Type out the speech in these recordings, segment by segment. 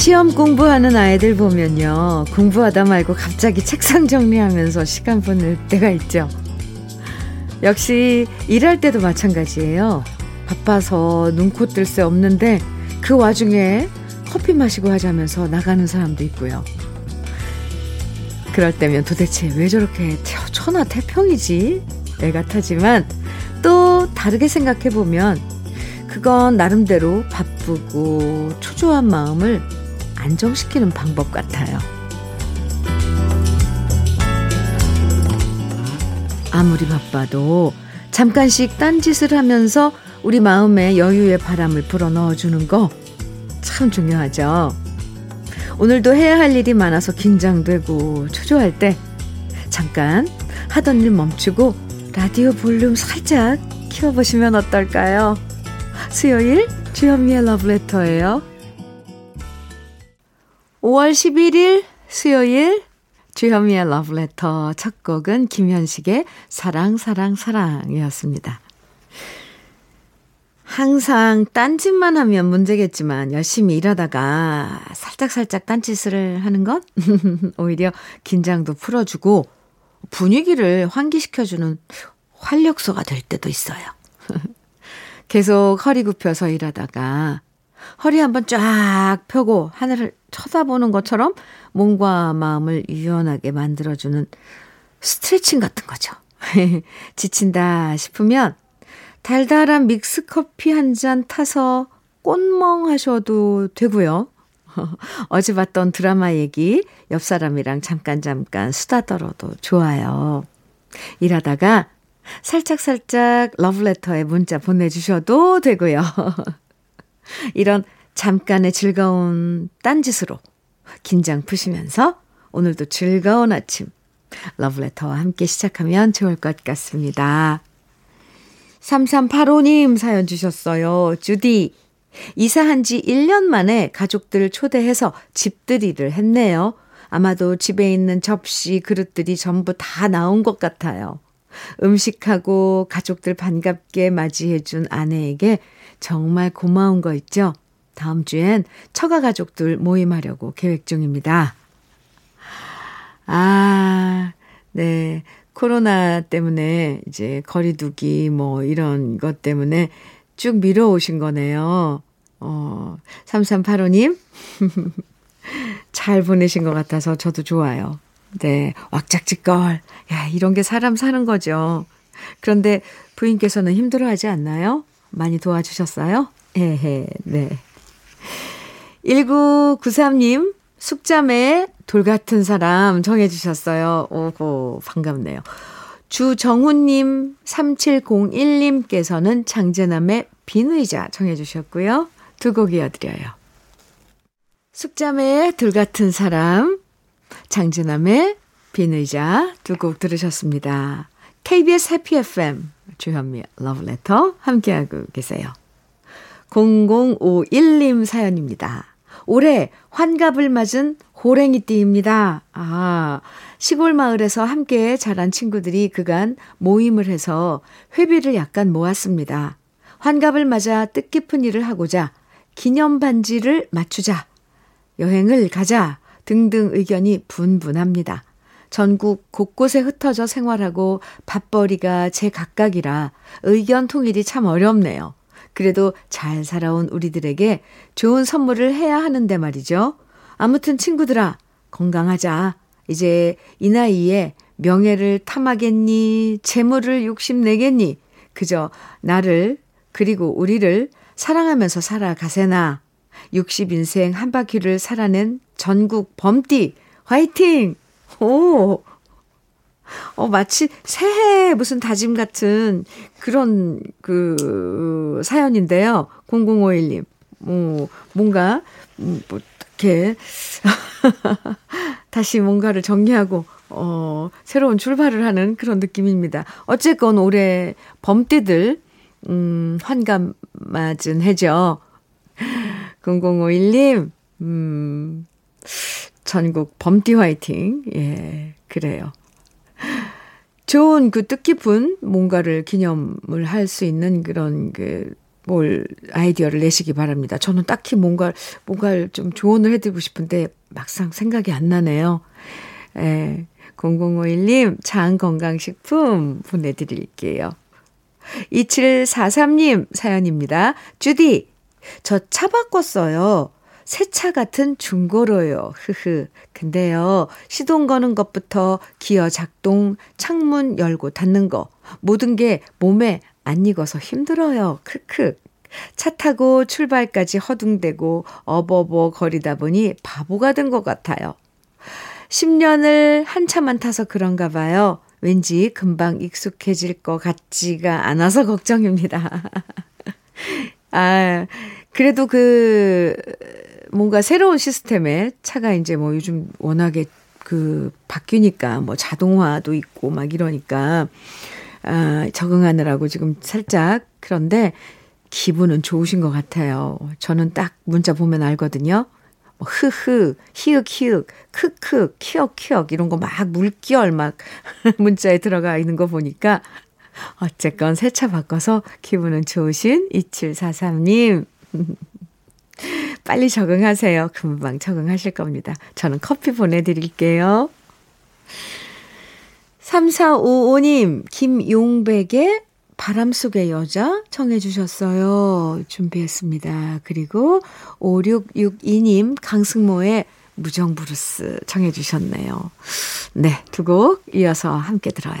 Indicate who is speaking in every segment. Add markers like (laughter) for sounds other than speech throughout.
Speaker 1: 시험 공부하는 아이들 보면요. 공부하다 말고 갑자기 책상 정리하면서 시간 보낼 때가 있죠. 역시 일할 때도 마찬가지예요. 바빠서 눈코 뜰 새 없는데 그 와중에 커피 마시고 하자면서 나가는 사람도 있고요. 그럴 때면 도대체 왜 저렇게 천하 태평이지? 애 같아지만 또 다르게 생각해 보면 그건 나름대로 바쁘고 초조한 마음을 안정시키는 방법 같아요. 아무리 바빠도 잠깐씩 딴짓을 하면서 우리 마음에 여유의 바람을 불어 넣어주는 거 참 중요하죠. 오늘도 해야 할 일이 많아서 긴장되고 초조할 때 잠깐 하던 일 멈추고 라디오 볼륨 살짝 키워보시면 어떨까요? 수요일 주현미의 러브레터예요. 5월 11일 수요일 주현미의 러브레터 첫 곡은 김현식의 사랑 사랑 사랑이었습니다. 항상 딴짓만 하면 문제겠지만 열심히 일하다가 살짝살짝 딴짓을 하는 것 (laughs) 오히려 긴장도 풀어주고 분위기를 환기시켜주는 활력소가 될 때도 있어요. (laughs) 계속 허리 굽혀서 일하다가 허리 한번 쫙 펴고 하늘을 쳐다보는 것처럼 몸과 마음을 유연하게 만들어주는 스트레칭 같은 거죠. (laughs) 지친다 싶으면 달달한 믹스 커피 한 잔 타서 꽃멍 하셔도 되고요. (laughs) 어제 봤던 드라마 얘기 옆 사람이랑 잠깐 잠깐 수다 떨어도 좋아요. 일하다가 살짝살짝 러브레터에 문자 보내주셔도 되고요. (laughs) 이런 잠깐의 즐거운 딴짓으로 긴장 푸시면서 오늘도 즐거운 아침 러브레터와 함께 시작하면 좋을 것 같습니다. 3385님 사연 주셨어요. 주디, 이사한 지 1년 만에 가족들 초대해서 집들이를 했네요. 아마도 집에 있는 접시, 그릇들이 전부 다 나온 것 같아요. 음식하고 가족들 반갑게 맞이해준 아내에게 정말 고마운 거 있죠? 다음 주엔 처가 가족들 모임하려고 계획 중입니다. 아, 네. 코로나 때문에 이제 거리두기 뭐 이런 것 때문에 쭉 미뤄오신 거네요. 어, 3385님. (laughs) 잘 보내신 것 같아서 저도 좋아요. 네. 왁작지껄. 야, 이런 게 사람 사는 거죠. 그런데 부인께서는 힘들어 하지 않나요? 많이 도와주셨어요? 에헤, 네. 1993님, 숙자매의 돌 같은 사람 정해주셨어요. 오고, 반갑네요. 주정훈님, 3701님께서는 장재남의 빈 의자 정해주셨고요. 두 곡 이어드려요. 숙자매의 돌 같은 사람, 장재남의 빈 의자 두 곡 들으셨습니다. KBS 해피 FM 주현미 러브레터 함께하고 계세요. 0051님 사연입니다. 올해 환갑을 맞은 호랭이띠입니다. 아, 시골 마을에서 함께 자란 친구들이 그간 모임을 해서 회비를 약간 모았습니다. 환갑을 맞아 뜻깊은 일을 하고자 기념 반지를 맞추자, 여행을 가자 등등 의견이 분분합니다. 전국 곳곳에 흩어져 생활하고 밥벌이가 제각각이라 의견 통일이 참 어렵네요. 그래도 잘 살아온 우리들에게 좋은 선물을 해야 하는데 말이죠. 아무튼 친구들아, 건강하자. 이제 이 나이에 명예를 탐하겠니? 재물을 욕심내겠니? 그저 나를, 그리고 우리를 사랑하면서 살아가세나. 60인생 한 바퀴를 살아낸 전국 범띠, 화이팅! 오! 어, 마치 새해 무슨 다짐 같은 그런 그 사연인데요. 0051님. 어, 뭔가, 음, 뭐, 이렇게, (laughs) 다시 뭔가를 정리하고, 어, 새로운 출발을 하는 그런 느낌입니다. 어쨌건 올해 범띠들, 음, 환감 맞은 해죠. 0051님, 음, 전국 범띠 화이팅. 예, 그래요. 좋은 그 뜻깊은 뭔가를 기념을 할 수 있는 그런 그 뭘 아이디어를 내시기 바랍니다. 저는 딱히 뭔가, 뭔가를 좀 조언을 해드리고 싶은데 막상 생각이 안 나네요. 에, 0051님, 장 건강식품 보내드릴게요. 2743님 사연입니다. 주디, 저 차 바꿨어요. 새차 같은 중고로요. 흐흐. 근데요, 시동 거는 것부터 기어 작동, 창문 열고 닫는 거, 모든 게 몸에 안 익어서 힘들어요. 크크. 차 타고 출발까지 허둥대고 어버버 거리다 보니 바보가 된 것 같아요. 10년을 한차만 타서 그런가 봐요. 왠지 금방 익숙해질 것 같지가 않아서 걱정입니다. (laughs) 아, 그래도 그, 뭔가 새로운 시스템에 차가 이제 뭐 요즘 워낙에 그 바뀌니까 뭐 자동화도 있고 막 이러니까 아, 적응하느라고 지금 살짝 그런데 기분은 좋으신 것 같아요. 저는 딱 문자 보면 알거든요. 뭐 흐흐, 히읗, 히읗, 크크, 키역, 키역 이런 거 막 물결 막 (laughs) 문자에 들어가 있는 거 보니까 어쨌건 새 차 바꿔서 기분은 좋으신 2743님. (laughs) 빨리 적응하세요. 금방 적응하실 겁니다. 저는 커피 보내드릴게요. 3455님, 김용백의 바람 속의 여자 청해 주셨어요. 준비했습니다. 그리고 5662님 강승모의 무정브루스 청해 주셨네요. 네, 두 곡 이어서 함께 들어요.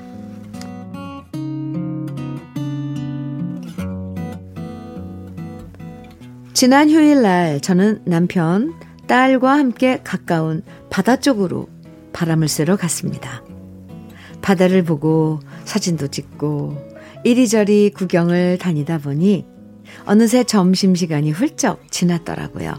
Speaker 1: 지난 휴일 날 저는 남편, 딸과 함께 가까운 바다 쪽으로 바람을 쐬러 갔습니다. 바다를 보고 사진도 찍고 이리저리 구경을 다니다 보니 어느새 점심시간이 훌쩍 지났더라고요.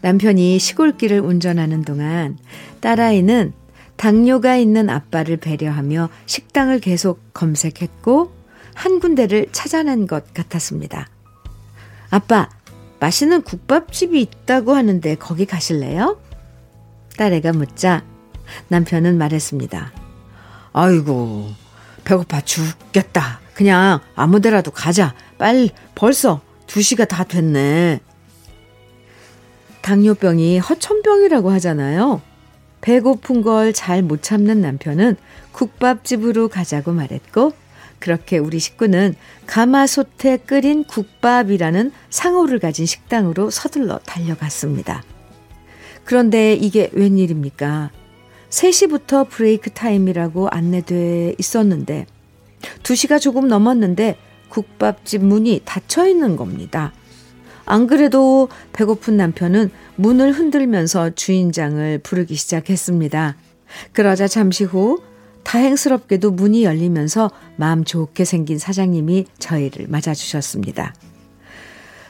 Speaker 1: 남편이 시골길을 운전하는 동안 딸아이는 당뇨가 있는 아빠를 배려하며 식당을 계속 검색했고 한 군데를 찾아낸 것 같았습니다. 아빠, 맛있는 국밥집이 있다고 하는데 거기 가실래요? 딸애가 묻자 남편은 말했습니다. 아이고, 배고파 죽겠다. 그냥 아무 데라도 가자. 빨리 벌써 2시가 다 됐네. 당뇨병이 허천병이라고 하잖아요. 배고픈 걸 잘 못 참는 남편은 국밥집으로 가자고 말했고, 그렇게 우리 식구는 가마솥에 끓인 국밥이라는 상호를 가진 식당으로 서둘러 달려갔습니다. 그런데 이게 웬일입니까? 3시부터 break time이라고 안내돼 있었는데, 2시가 조금 넘었는데 국밥집 문이 닫혀 있는 겁니다. 안 그래도 배고픈 남편은 문을 흔들면서 주인장을 부르기 시작했습니다. 그러자 잠시 후 다행스럽게도 문이 열리면서 마음 좋게 생긴 사장님이 저희를 맞아주셨습니다.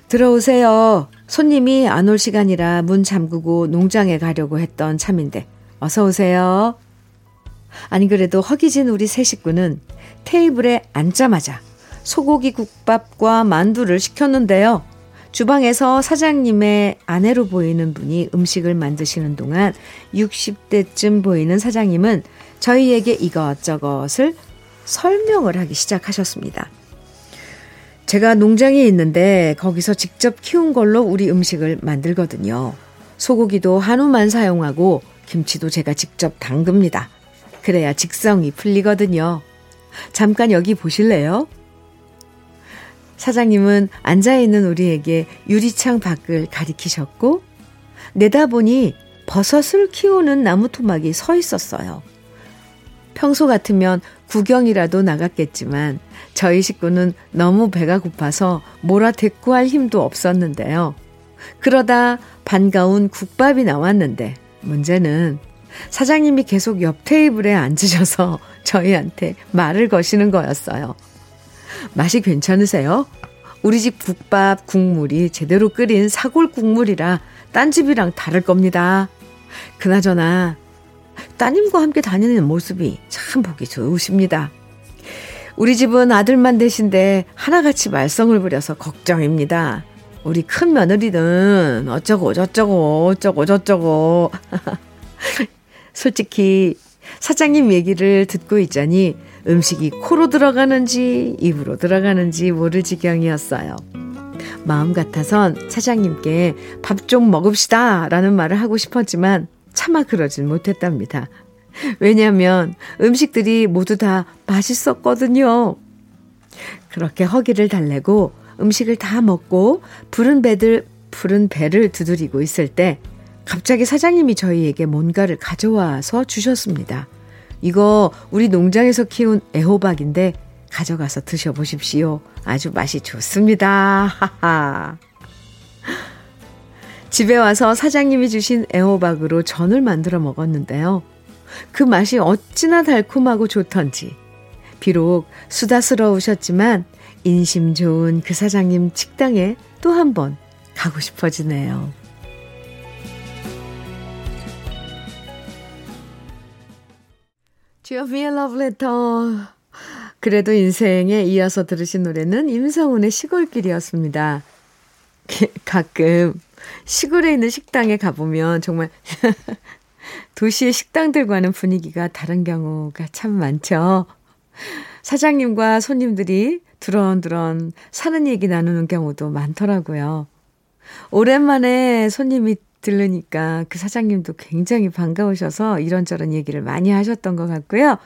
Speaker 1: 들어오세요. 손님이 안 올 시간이라 문 잠그고 농장에 가려고 했던 참인데 어서 오세요. 아니 그래도 허기진 우리 세 식구는 테이블에 앉자마자 소고기 국밥과 만두를 시켰는데요. 주방에서 사장님의 아내로 보이는 분이 음식을 만드시는 동안 60대쯤 보이는 사장님은 저희에게 이것저것을 설명을 하기 시작하셨습니다. 제가 농장에 있는데 거기서 직접 키운 걸로 우리 음식을 만들거든요. 소고기도 한우만 사용하고 김치도 제가 직접 담급니다. 그래야 직성이 풀리거든요. 잠깐 여기 보실래요? 사장님은 앉아있는 우리에게 유리창 밖을 가리키셨고, 내다보니 버섯을 키우는 나무 토막이 서 있었어요. 평소 같으면 구경이라도 나갔겠지만, 저희 식구는 너무 배가 고파서 몰아 대꾸 할 힘도 없었는데요. 그러다 반가운 국밥이 나왔는데, 문제는 사장님이 계속 옆 테이블에 앉으셔서 저희한테 말을 거시는 거였어요. 맛이 괜찮으세요? 우리 집 국밥 국물이 제대로 끓인 사골 국물이라 딴 집이랑 다를 겁니다. 그나저나 따님과 함께 다니는 모습이 참 보기 좋으십니다. 우리 집은 아들만 되신데 하나같이 말썽을 부려서 걱정입니다. 우리 큰 며느리는 어쩌고 저쩌고 어쩌고 저쩌고 (laughs) 솔직히 사장님 얘기를 듣고 있자니 음식이 코로 들어가는지 입으로 들어가는지 모를 지경이었어요. 마음 같아선 사장님께 밥 좀 먹읍시다 라는 말을 하고 싶었지만 차마 그러진 못했답니다. 왜냐하면 음식들이 모두 다 맛있었거든요. 그렇게 허기를 달래고 음식을 다 먹고 부른 배들, 부른 배를 두드리고 있을 때 갑자기 사장님이 저희에게 뭔가를 가져와서 주셨습니다. 이거 우리 농장에서 키운 애호박인데 가져가서 드셔보십시오. 아주 맛이 좋습니다. 하하. 집에 와서 사장님이 주신 애호박으로 전을 만들어 먹었는데요. 그 맛이 어찌나 달콤하고 좋던지. 비록 수다스러우셨지만 인심 좋은 그 사장님 식당에 또 한 번 가고 싶어지네요. 주여미의 러브레터. 그래도 인생에 이어서 들으신 노래는 임성훈의 시골길이었습니다. (laughs) 가끔 시골에 있는 식당에 가보면 정말 (laughs) 도시의 식당들과는 분위기가 다른 경우가 참 많죠. 사장님과 손님들이 두런두런 사는 얘기 나누는 경우도 많더라고요. 오랜만에 손님이 들르니까 그 사장님도 굉장히 반가우셔서 이런저런 얘기를 많이 하셨던 것 같고요.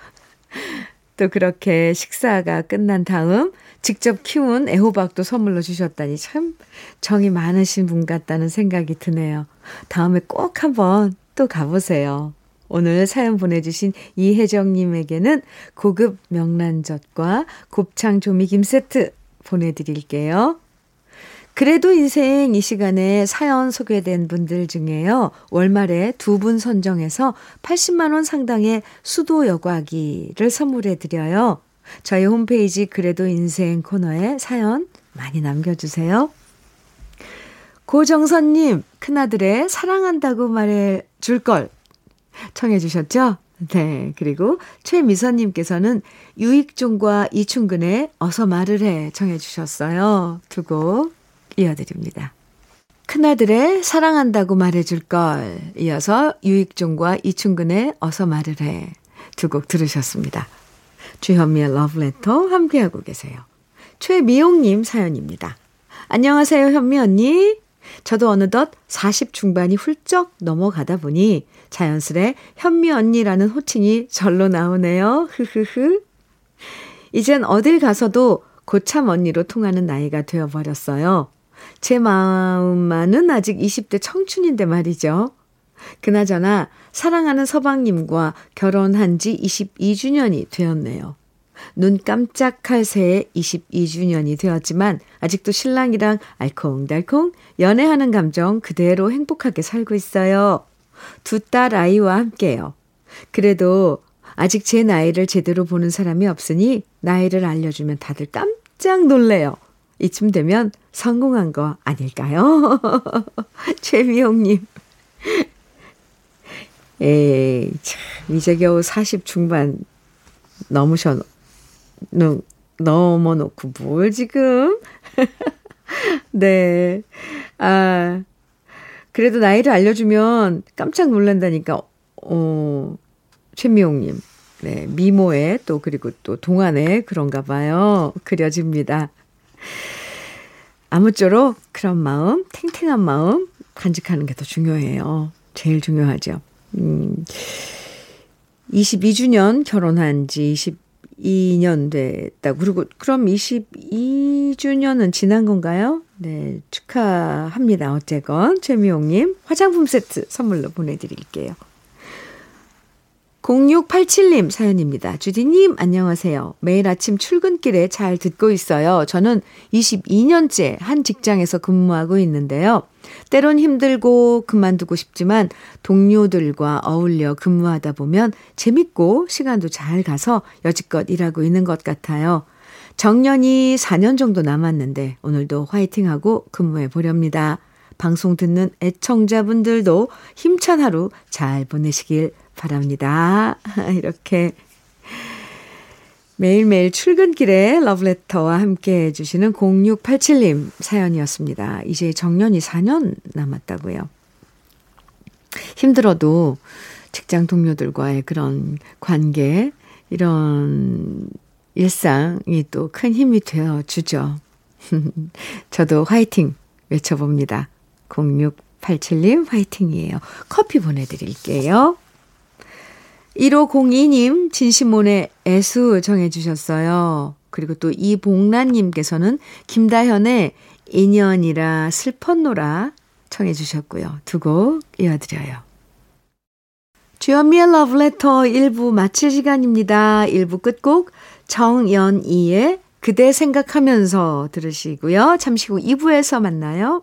Speaker 1: 또 그렇게 식사가 끝난 다음 직접 키운 애호박도 선물로 주셨다니 참 정이 많으신 분 같다는 생각이 드네요. 다음에 꼭 한번 또 가보세요. 오늘 사연 보내주신 이혜정님에게는 고급 명란젓과 곱창 조미김 세트 보내드릴게요. 그래도 인생 이 시간에 사연 소개된 분들 중에요. 월말에 두 분 선정해서 80만원 상당의 수도 여과기를 선물해 드려요. 저희 홈페이지 그래도 인생 코너에 사연 많이 남겨주세요. 고정선님, 큰아들의 사랑한다고 말해 줄 걸 청해 주셨죠? 네. 그리고 최미선님께서는 유익종과 이충근의 어서 말을 해 청해 주셨어요. 두곡 이어드립니다. 큰아들의 사랑한다고 말해줄 걸 이어서 유익종과 이충근의 어서 말을 해 두 곡 들으셨습니다. 주현미의 러브레터 함께하고 계세요. 최미용님 사연입니다. 안녕하세요 현미 언니. 저도 어느덧 40 중반이 훌쩍 넘어가다 보니 자연스레 현미 언니라는 호칭이 절로 나오네요. 흐흐흐. 이젠 어딜 가서도 고참 언니로 통하는 나이가 되어버렸어요. 제 마음만은 아직 20대 청춘인데 말이죠. 그나저나 사랑하는 서방님과 결혼한 지 22주년이 되었네요. 눈 깜짝할 새에 22주년이 되었지만 아직도 신랑이랑 알콩달콩 연애하는 감정 그대로 행복하게 살고 있어요. 두 딸 아이와 함께요. 그래도 아직 제 나이를 제대로 보는 사람이 없으니 나이를 알려주면 다들 깜짝 놀래요. 이쯤 되면 성공한 거 아닐까요? (laughs) 최미영님. 에이, 참, 이제 겨우 40 중반 넘으셔, 넘, 넘어놓고 뭘 지금? (laughs) 네. 아, 그래도 나이를 알려주면 깜짝 놀란다니까, 어, 최미용님. 네, 미모에 또 그리고 또 동안에 그런가 봐요. 그려집니다. 아무쪼록 그런 마음, 탱탱한 마음 간직하는 게 더 중요해요. 제일 중요하죠. 음, 22주년 결혼한 지 22년 됐다고. 그리고 그럼 22주년은 지난 건가요? 네, 축하합니다. 어쨌건 최미용님 화장품 세트 선물로 보내드릴게요. 0687님 사연입니다. 주디님, 안녕하세요. 매일 아침 출근길에 잘 듣고 있어요. 저는 22년째 한 직장에서 근무하고 있는데요. 때론 힘들고 그만두고 싶지만 동료들과 어울려 근무하다 보면 재밌고 시간도 잘 가서 여지껏 일하고 있는 것 같아요. 정년이 4년 정도 남았는데 오늘도 화이팅하고 근무해 보렵니다. 방송 듣는 애청자분들도 힘찬 하루 잘 보내시길 바랍니다. (laughs) 이렇게 매일매일 출근길에 러브레터와 함께 해주시는 0687님 사연이었습니다. 이제 정년이 4년 남았다고요. 힘들어도 직장 동료들과의 그런 관계, 이런 일상이 또 큰 힘이 되어 주죠. (laughs) 저도 화이팅 외쳐봅니다. 0687님 화이팅이에요. 커피 보내드릴게요. 1502님 진심몬의 애수 정해주셨어요. 그리고 또 이봉란님께서는 김다현의 인연이라 슬펐노라 청해주셨고요. 두 곡 이어드려요. 주연미의 러브레터 1부 마칠 시간입니다. 1부 끝곡 정연이의 그대 생각하면서 들으시고요. 잠시 후 2부에서 만나요.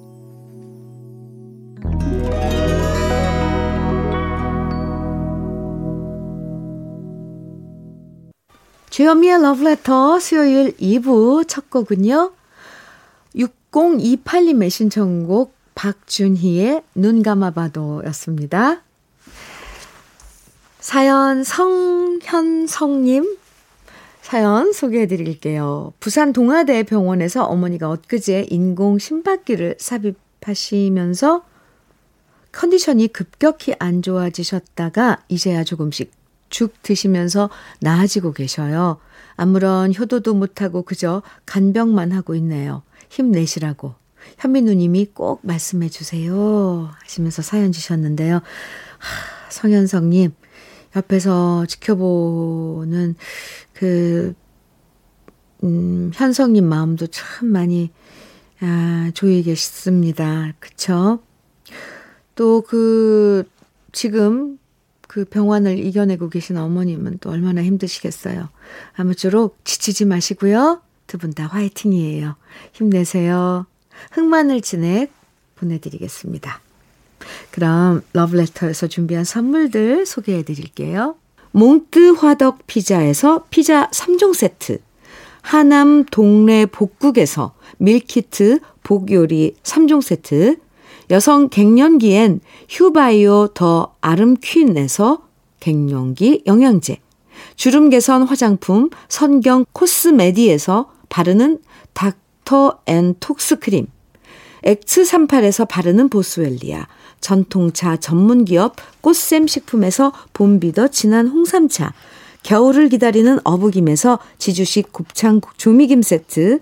Speaker 1: 주현미의 러브레터 수요일 2부 첫 곡은요. 6028님의 신청곡 박준희의 눈 감아봐도 였습니다. 사연 성현성님 사연 소개해 드릴게요. 부산 동아대 병원에서 어머니가 엊그제 인공 심박기를 삽입하시면서 컨디션이 급격히 안 좋아지셨다가 이제야 조금씩 죽 드시면서 나아지고 계셔요. 아무런 효도도 못하고 그저 간병만 하고 있네요. 힘내시라고. 현미 누님이 꼭 말씀해 주세요. 하시면서 사연 주셨는데요. 하, 성현성님, 옆에서 지켜보는 그, 음, 현성님 마음도 참 많이, 아, 조이 계십니다. 그쵸? 또 그, 지금 그 병환을 이겨내고 계신 어머님은 또 얼마나 힘드시겠어요. 아무쪼록 지치지 마시고요. 두 분 다 화이팅이에요. 힘내세요. 흑마늘 진액 보내드리겠습니다. 그럼 러브레터에서 준비한 선물들 소개해 드릴게요. 몽뜨 화덕 피자에서 피자 3종 세트. 하남 동네 복국에서 밀키트 복요리 3종 세트. 여성 갱년기엔 휴바이오 더 아름퀸에서 갱년기 영양제, 주름 개선 화장품 선경 코스메디에서 바르는 닥터 앤 톡스 크림, 엑스38에서 바르는 보스웰리아, 전통차 전문기업 꽃샘 식품에서 봄비더 진한 홍삼차, 겨울을 기다리는 어부김에서 지주식 곱창 조미김 세트,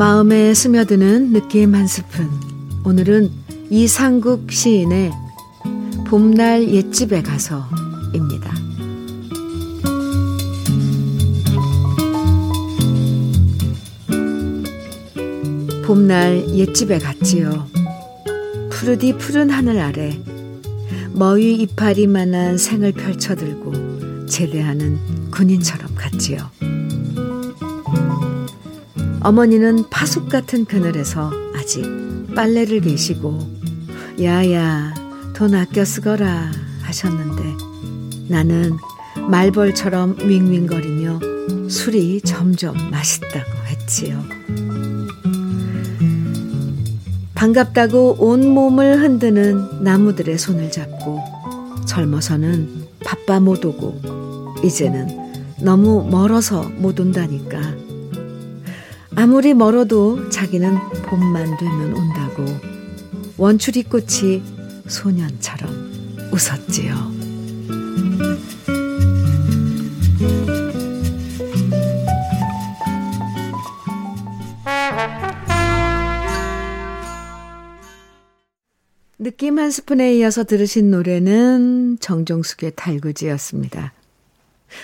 Speaker 1: 마음에 스며드는 느낌 한 스푼. 오늘은 이상국 시인의 봄날 옛집에 가서입니다. 봄날 옛집에 갔지요. 푸르디 푸른 하늘 아래 머위 이파리만한 생을 펼쳐들고 제대하는 군인처럼 갔지요. 어머니는 파숙 같은 그늘에서 아직 빨래를 계시고 야야 돈 아껴 쓰거라 하셨는데 나는 말벌처럼 윙윙거리며 술이 점점 맛있다고 했지요. 반갑다고 온몸을 흔드는 나무들의 손을 잡고 젊어서는 바빠 못 오고 이제는 너무 멀어서 못 온다니까. 아무리 멀어도 자기는 봄만 되면 온다고 원추리 꽃이 소년처럼 웃었지요. 느낌 한 스푼에 이어서 들으신 노래는 정종숙의 달구지였습니다.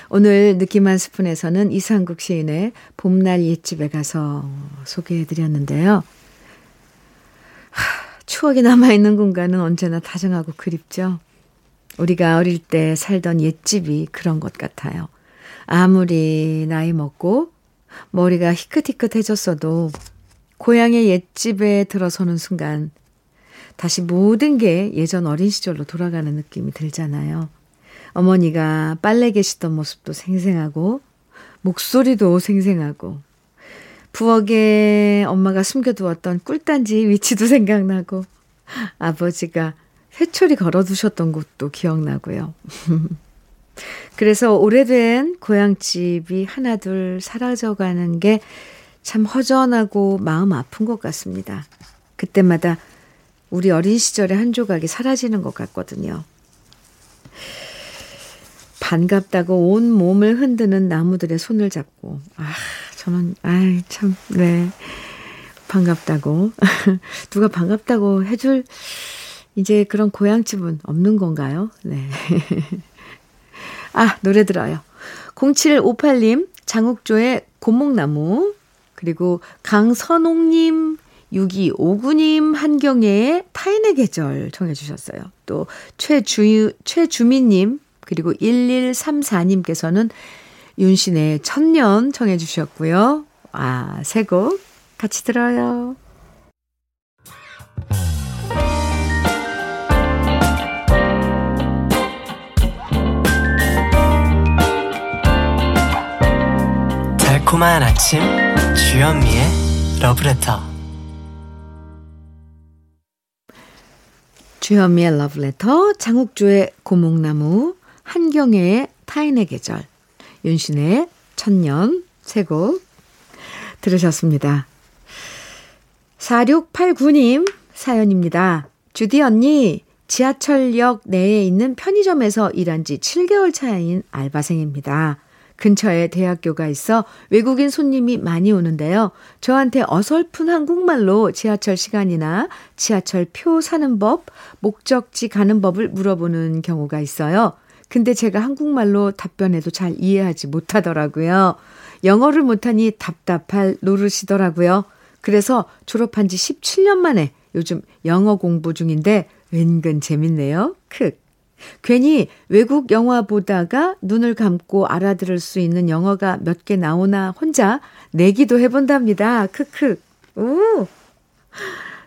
Speaker 1: 오늘 느낌 한 스푼에서는 이상국 시인의 봄날 옛집에 가서 소개해드렸는데요. 추억이 남아있는 공간은 언제나 다정하고 그립죠. 우리가 어릴 때 살던 옛집이 그런 것 같아요. 아무리 나이 먹고 머리가 희끗희끗해졌어도 고향의 옛집에 들어서는 순간 다시 모든 게 예전 어린 시절로 돌아가는 느낌이 들잖아요. 어머니가 빨래 계시던 모습도 생생하고, 목소리도 생생하고, 부엌에 엄마가 숨겨두었던 꿀단지 위치도 (laughs) 생각나고, 아버지가 회초리 걸어두셨던 곳도 기억나고요. (laughs) 그래서 오래된 고향집이 하나둘 사라져가는 게 참 허전하고 마음 아픈 것 같습니다. 그때마다 우리 어린 시절의 한 조각이 사라지는 것 같거든요. 반갑다고 온 몸을 흔드는 나무들의 손을 잡고, 아, 저는, 아이, 참, 네. 반갑다고. (laughs) 누가 반갑다고 해줄, 이제 그런 고향집은 없는 건가요? 네. (laughs) 아, 노래 들어요. 0758님, 장욱조의 고목나무, 그리고 강선옥님, 6259님 한경애의 타인의 계절 청해 주셨어요. 또 최주, 최주민님 그리고 1134님께서는 윤신의 천년 청해 주셨고요. 아, 새 곡 같이 들어요.
Speaker 2: 달콤한 아침 주현미의 러브레터
Speaker 1: 주현미의 러브레터, 장욱주의 고목나무, 한경애의 타인의 계절, 윤신의 천년, 세곡 들으셨습니다. 4689님 사연입니다. 주디 언니, 지하철역 내에 있는 편의점에서 일한 지 7개월 차인 알바생입니다. 근처에 대학교가 있어 외국인 손님이 많이 오는데요. 저한테 어설픈 한국말로 지하철 시간이나 지하철 표 사는 법, 목적지 가는 법을 물어보는 경우가 있어요. 근데 제가 한국말로 답변해도 잘 이해하지 못하더라고요. 영어를 못하니 답답할 노릇이더라고요. 그래서 졸업한 지 17년 만에 요즘 영어 공부 중인데 은근 재밌네요. 크. 괜히 외국 영화 보다가 눈을 감고 알아들을 수 있는 영어가 몇 개 나오나 혼자 내기도 해본답니다. 크크. 오!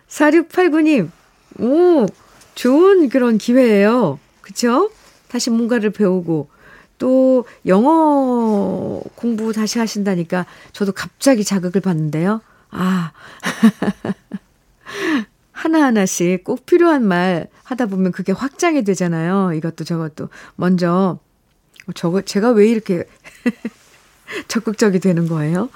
Speaker 1: 4689님, 오! 좋은 그런 기회예요. 그쵸? 다시 뭔가를 배우고, 또 영어 공부 다시 하신다니까 저도 갑자기 자극을 받는데요. 아. (laughs) 하나하나씩 꼭 필요한 말 하다 보면 그게 확장이 되잖아요. 이것도 저것도. 먼저, 저거, 제가 왜 이렇게 (laughs) 적극적이 되는 거예요?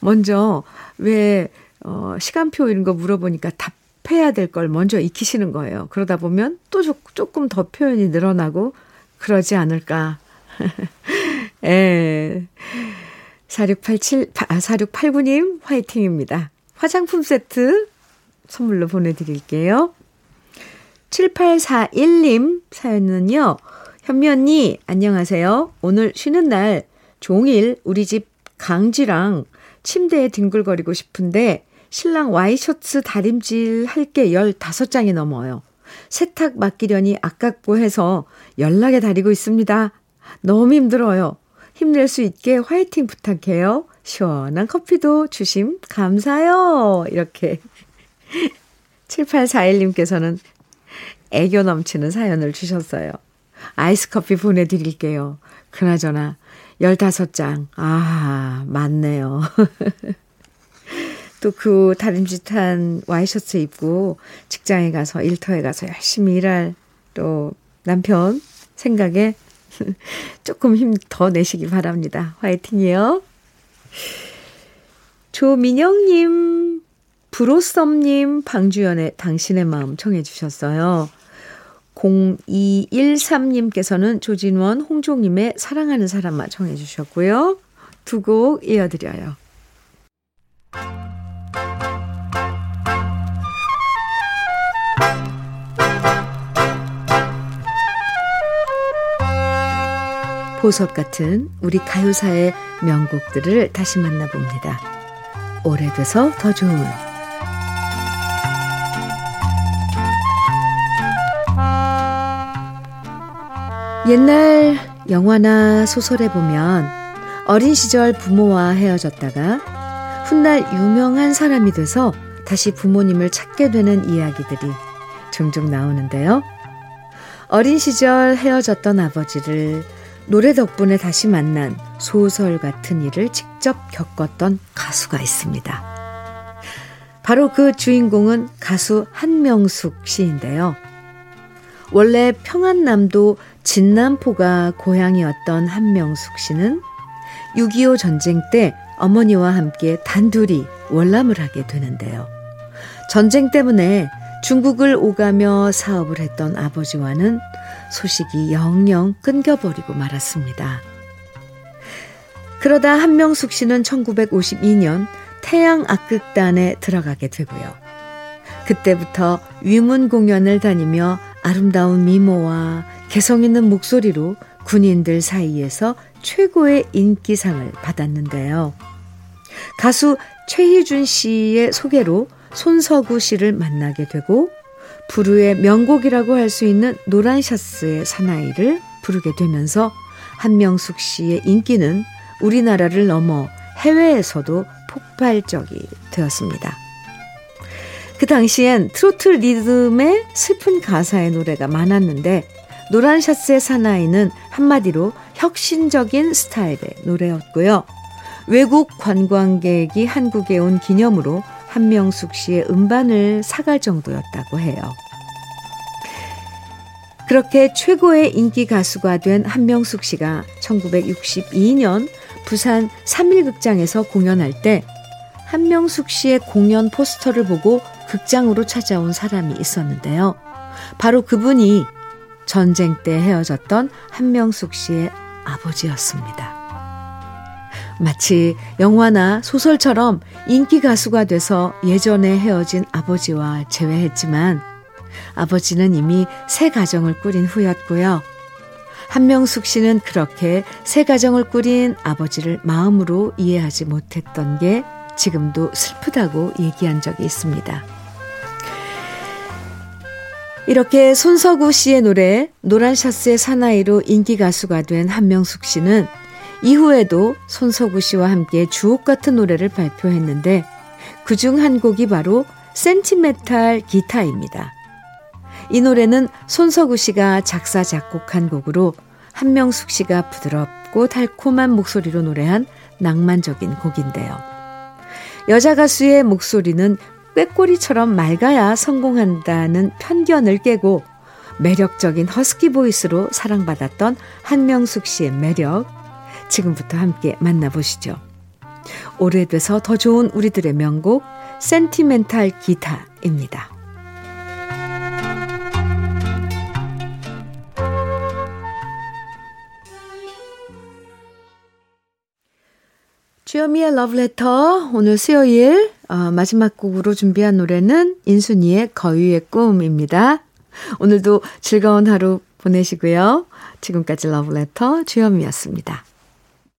Speaker 1: 먼저, 왜, 어, 시간표 이런 거 물어보니까 답 해야 될 걸 먼저 익히시는 거예요. 그러다 보면 또 조금 더 표현이 늘어나고 그러지 않을까. (laughs) 에. 4687, 아, 4689님, 화이팅입니다. 화장품 세트 선물로 보내드릴게요. 7841님 사연은요. 현미 언니, 안녕하세요. 오늘 쉬는 날 종일 우리 집 강지랑 침대에 뒹굴거리고 싶은데 신랑 와이셔츠 다림질 할 게 15장이 넘어요. 세탁 맡기려니 아깝고 해서 연락에 다리고 있습니다. 너무 힘들어요. 힘낼 수 있게 화이팅 부탁해요. 시원한 커피도 주심 감사요. 이렇게 (laughs) 7841님께서는 애교 넘치는 사연을 주셨어요. 아이스 커피 보내드릴게요. 그나저나 15장. 아, 많네요. (laughs) 또 그 다림짓한 와이셔츠 입고 직장에 가서 일터에 가서 열심히 일할 또 남편 생각에 (laughs) 조금 힘 더 내시기 바랍니다. 화이팅이요. 조민영님, 브로썸님, 방주연의 당신의 마음 청해 주셨어요. 0213님께서는 조진원, 홍종님의 사랑하는 사람만 청해 주셨고요. 두 곡 이어드려요. 보석 같은 우리 가요사의 명곡들을 다시 만나봅니다. 오래돼서 더 좋은 옛날 영화나 소설에 보면 어린 시절 부모와 헤어졌다가 훗날 유명한 사람이 돼서 다시 부모님을 찾게 되는 이야기들이 종종 나오는데요. 어린 시절 헤어졌던 아버지를 노래 덕분에 다시 만난 소설 같은 일을 직접 겪었던 가수가 있습니다. 바로 그 주인공은 가수 한명숙 씨인데요. 원래 평안남도 진남포가 고향이었던 한명숙 씨는 6.25 전쟁 때 어머니와 함께 단둘이 월남을 하게 되는데요. 전쟁 때문에 중국을 오가며 사업을 했던 아버지와는 소식이 영영 끊겨버리고 말았습니다. 그러다 한명숙 씨는 1952년 태양 악극단에 들어가게 되고요. 그때부터 위문 공연을 다니며 아름다운 미모와 개성 있는 목소리로 군인들 사이에서 최고의 인기상을 받았는데요. 가수 최희준 씨의 소개로 손서구 씨를 만나게 되고 부르의 명곡이라고 할 수 있는 노란 샤스의 사나이를 부르게 되면서 한명숙 씨의 인기는 우리나라를 넘어 해외에서도 폭발적이 되었습니다. 그 당시엔 트로트 리듬의 슬픈 가사의 노래가 많았는데 노란 샤스의 사나이는 한마디로 혁신적인 스타일의 노래였고요. 외국 관광객이 한국에 온 기념으로 한명숙 씨의 음반을 사갈 정도였다고 해요. 그렇게 최고의 인기 가수가 된 한명숙 씨가 1962년 부산 3일극장에서 공연할 때 한명숙 씨의 공연 포스터를 보고 극장으로 찾아온 사람이 있었는데요. 바로 그분이 전쟁 때 헤어졌던 한명숙 씨의 아버지였습니다. 마치 영화나 소설처럼 인기 가수가 돼서 예전에 헤어진 아버지와 재회했지만 아버지는 이미 새 가정을 꾸린 후였고요. 한명숙 씨는 그렇게 새 가정을 꾸린 아버지를 마음으로 이해하지 못했던 게 지금도 슬프다고 얘기한 적이 있습니다. 이렇게 손석우 씨의 노래 노란 샤스의 사나이로 인기 가수가 된 한명숙 씨는 이후에도 손석우 씨와 함께 주옥 같은 노래를 발표했는데 그 중 한 곡이 바로 센티메탈 기타입니다. 이 노래는 손석우 씨가 작사 작곡한 곡으로 한명숙 씨가 부드럽고 달콤한 목소리로 노래한 낭만적인 곡인데요. 여자 가수의 목소리는 꾀꼬리처럼 맑아야 성공한다는 편견을 깨고 매력적인 허스키 보이스로 사랑받았던 한명숙 씨의 매력 지금부터 함께 만나보시죠. 오래돼서 더 좋은 우리들의 명곡 센티멘탈 기타입니다. 주여미의 러브레터 오늘 수요일 어, 마지막 곡으로 준비한 노래는 인순이의 거위의 꿈입니다. 오늘도 즐거운 하루 보내시고요. 지금까지 러브레터 주현미였습니다.